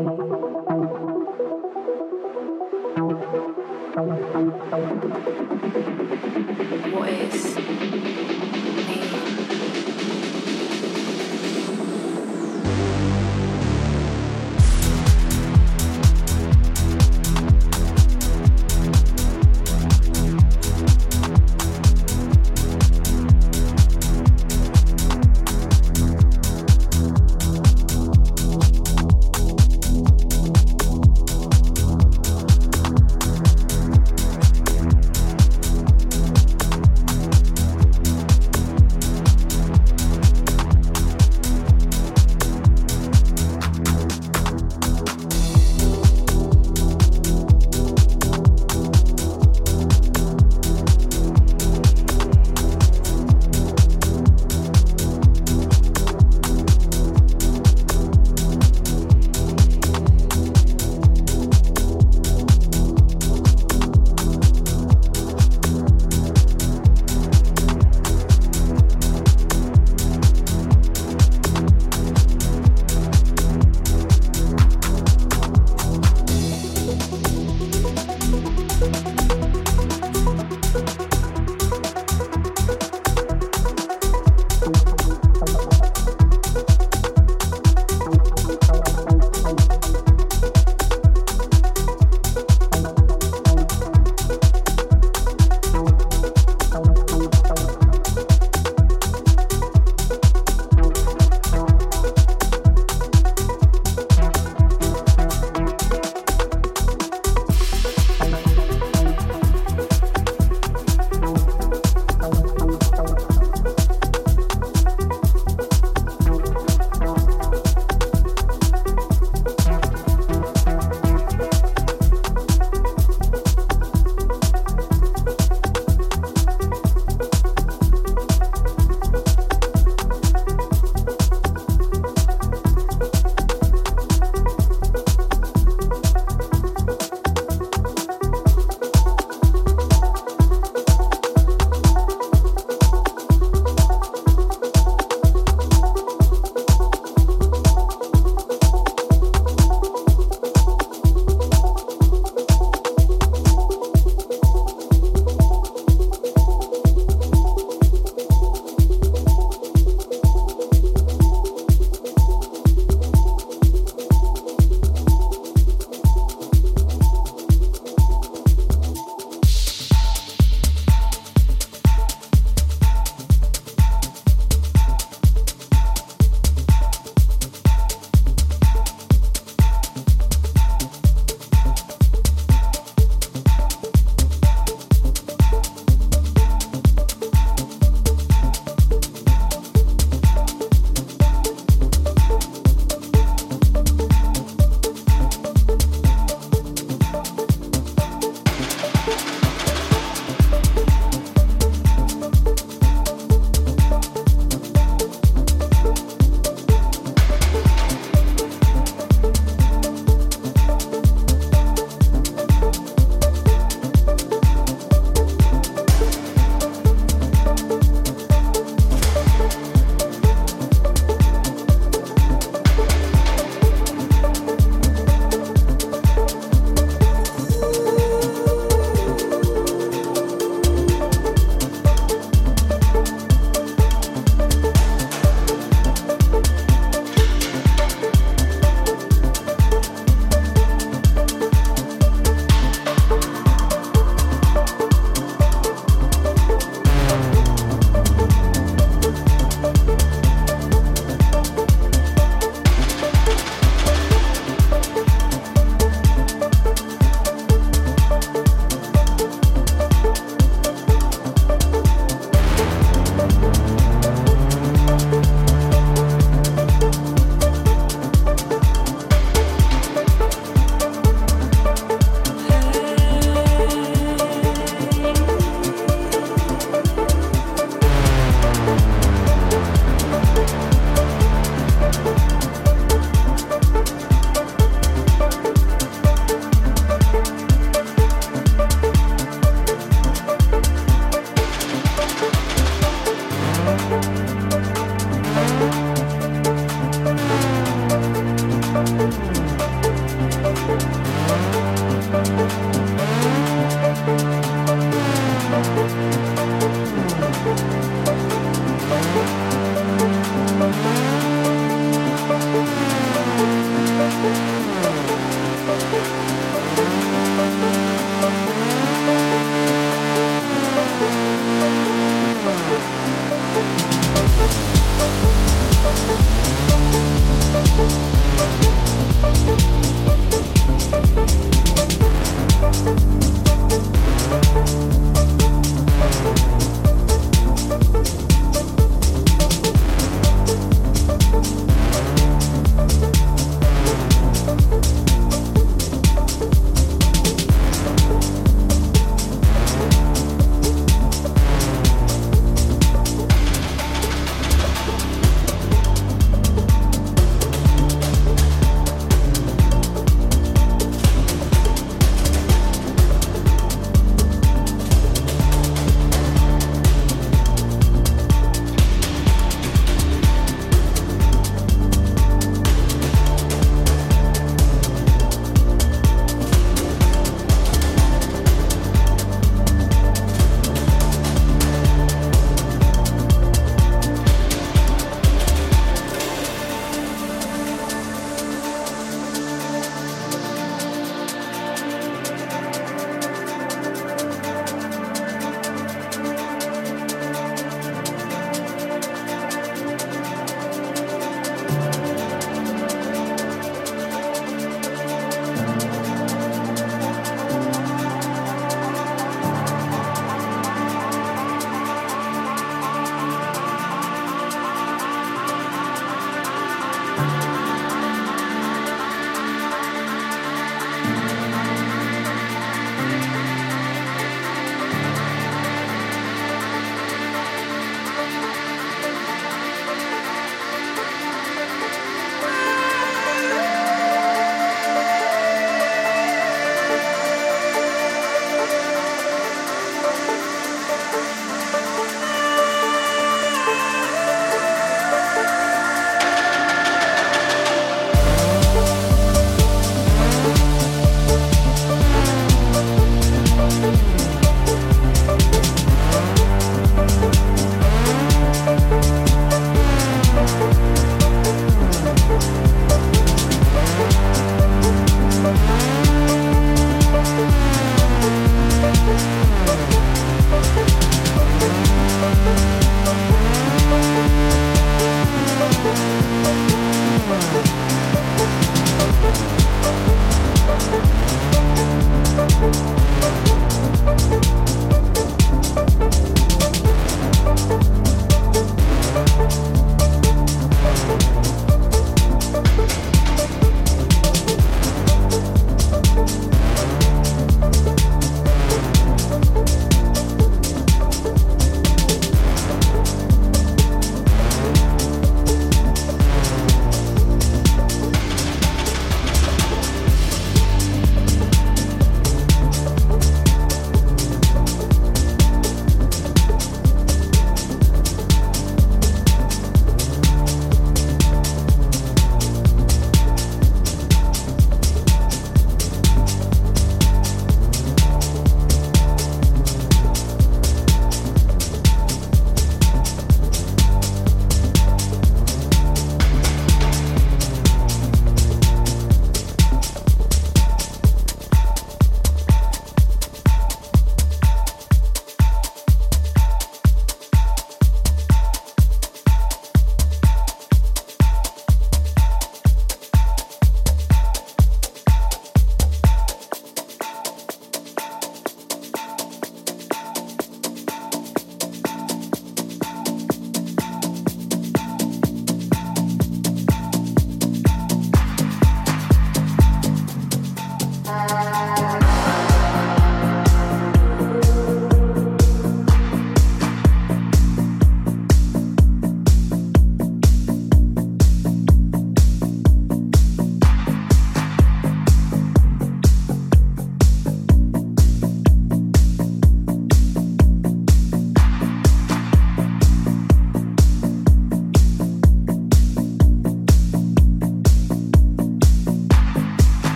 What is?